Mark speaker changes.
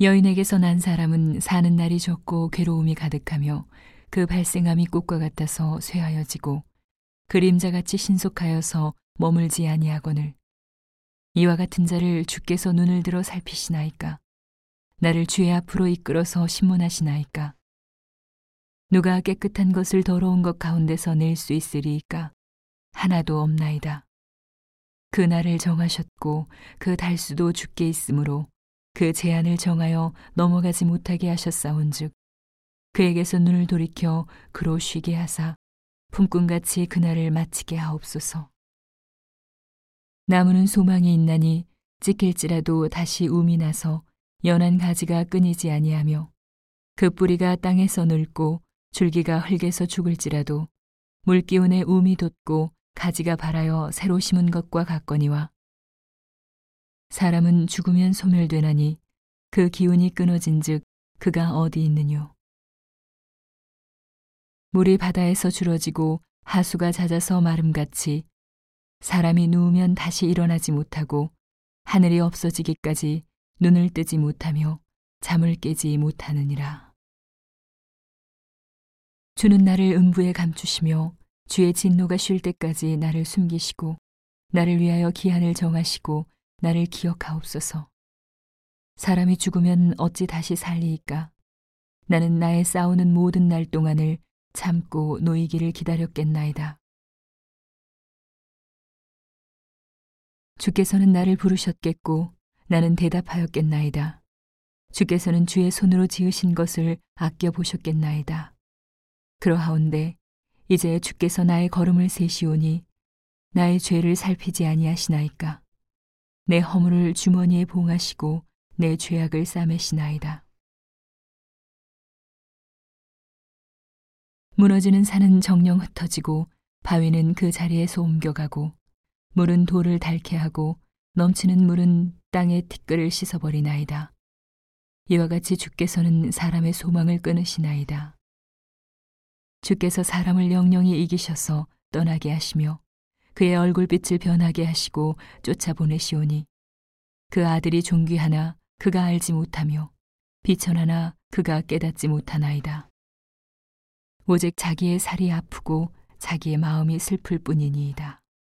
Speaker 1: 여인에게서 난 사람은 사는 날이 적고 괴로움이 가득하며 그 발생함이 꽃과 같아서 쇠하여지고 그림자같이 신속하여서 머물지 아니하거늘. 이와 같은 자를 주께서 눈을 들어 살피시나이까? 나를 주의 앞으로 이끌어서 신문하시나이까? 누가 깨끗한 것을 더러운 것 가운데서 낼 수 있으리이까? 하나도 없나이다. 그 날을 정하셨고 그 달수도 죽게 있으므로 그 제한을 정하여 넘어가지 못하게 하셨사온즉 그에게서 눈을 돌이켜 그로 쉬게 하사 품꾼같이 그날을 마치게 하옵소서. 나무는 소망이 있나니 찢길지라도 다시 움이 나서 연한 가지가 끊이지 아니하며 그 뿌리가 땅에서 늙고 줄기가 흙에서 죽을지라도 물기운에 움이 돋고 가지가 발하여 새로 심은 것과 같거니와 사람은 죽으면 소멸되나니 그 기운이 끊어진즉 그가 어디 있느뇨 물이 바다에서 줄어지고 하수가 잦아서 마름같이 사람이 누우면 다시 일어나지 못하고 하늘이 없어지기까지 눈을 뜨지 못하며 잠을 깨지 못하느니라. 주는 나를 음부에 감추시며 주의 진노가 쉴 때까지 나를 숨기시고 나를 위하여 기한을 정하시고 나를 기억하옵소서. 사람이 죽으면 어찌 다시 살리이까? 나는 나의 싸우는 모든 날 동안을 참고 놓이기를 기다렸겠나이다. 주께서는 나를 부르셨겠고 나는 대답하였겠나이다. 주께서는 주의 손으로 지으신 것을 아껴 보셨겠나이다. 그러하온데 이제 주께서 나의 걸음을 세시오니 나의 죄를 살피지 아니하시나이까. 내 허물을 주머니에 봉하시고 내 죄악을 싸매시나이다. 무너지는 산은 정령 흩어지고 바위는 그 자리에서 옮겨가고 물은 돌을 닳게 하고 넘치는 물은 땅의 티끌을 씻어버리나이다. 이와 같이 주께서는 사람의 소망을 끊으시나이다. 주께서 사람을 영영히 이기셔서 떠나게 하시며 그의 얼굴빛을 변하게 하시고 쫓아보내시오니 그 아들이 존귀하나 그가 알지 못하며 비천하나 그가 깨닫지 못하나이다. 오직 자기의 살이 아프고 자기의 마음이 슬플 뿐이니이다.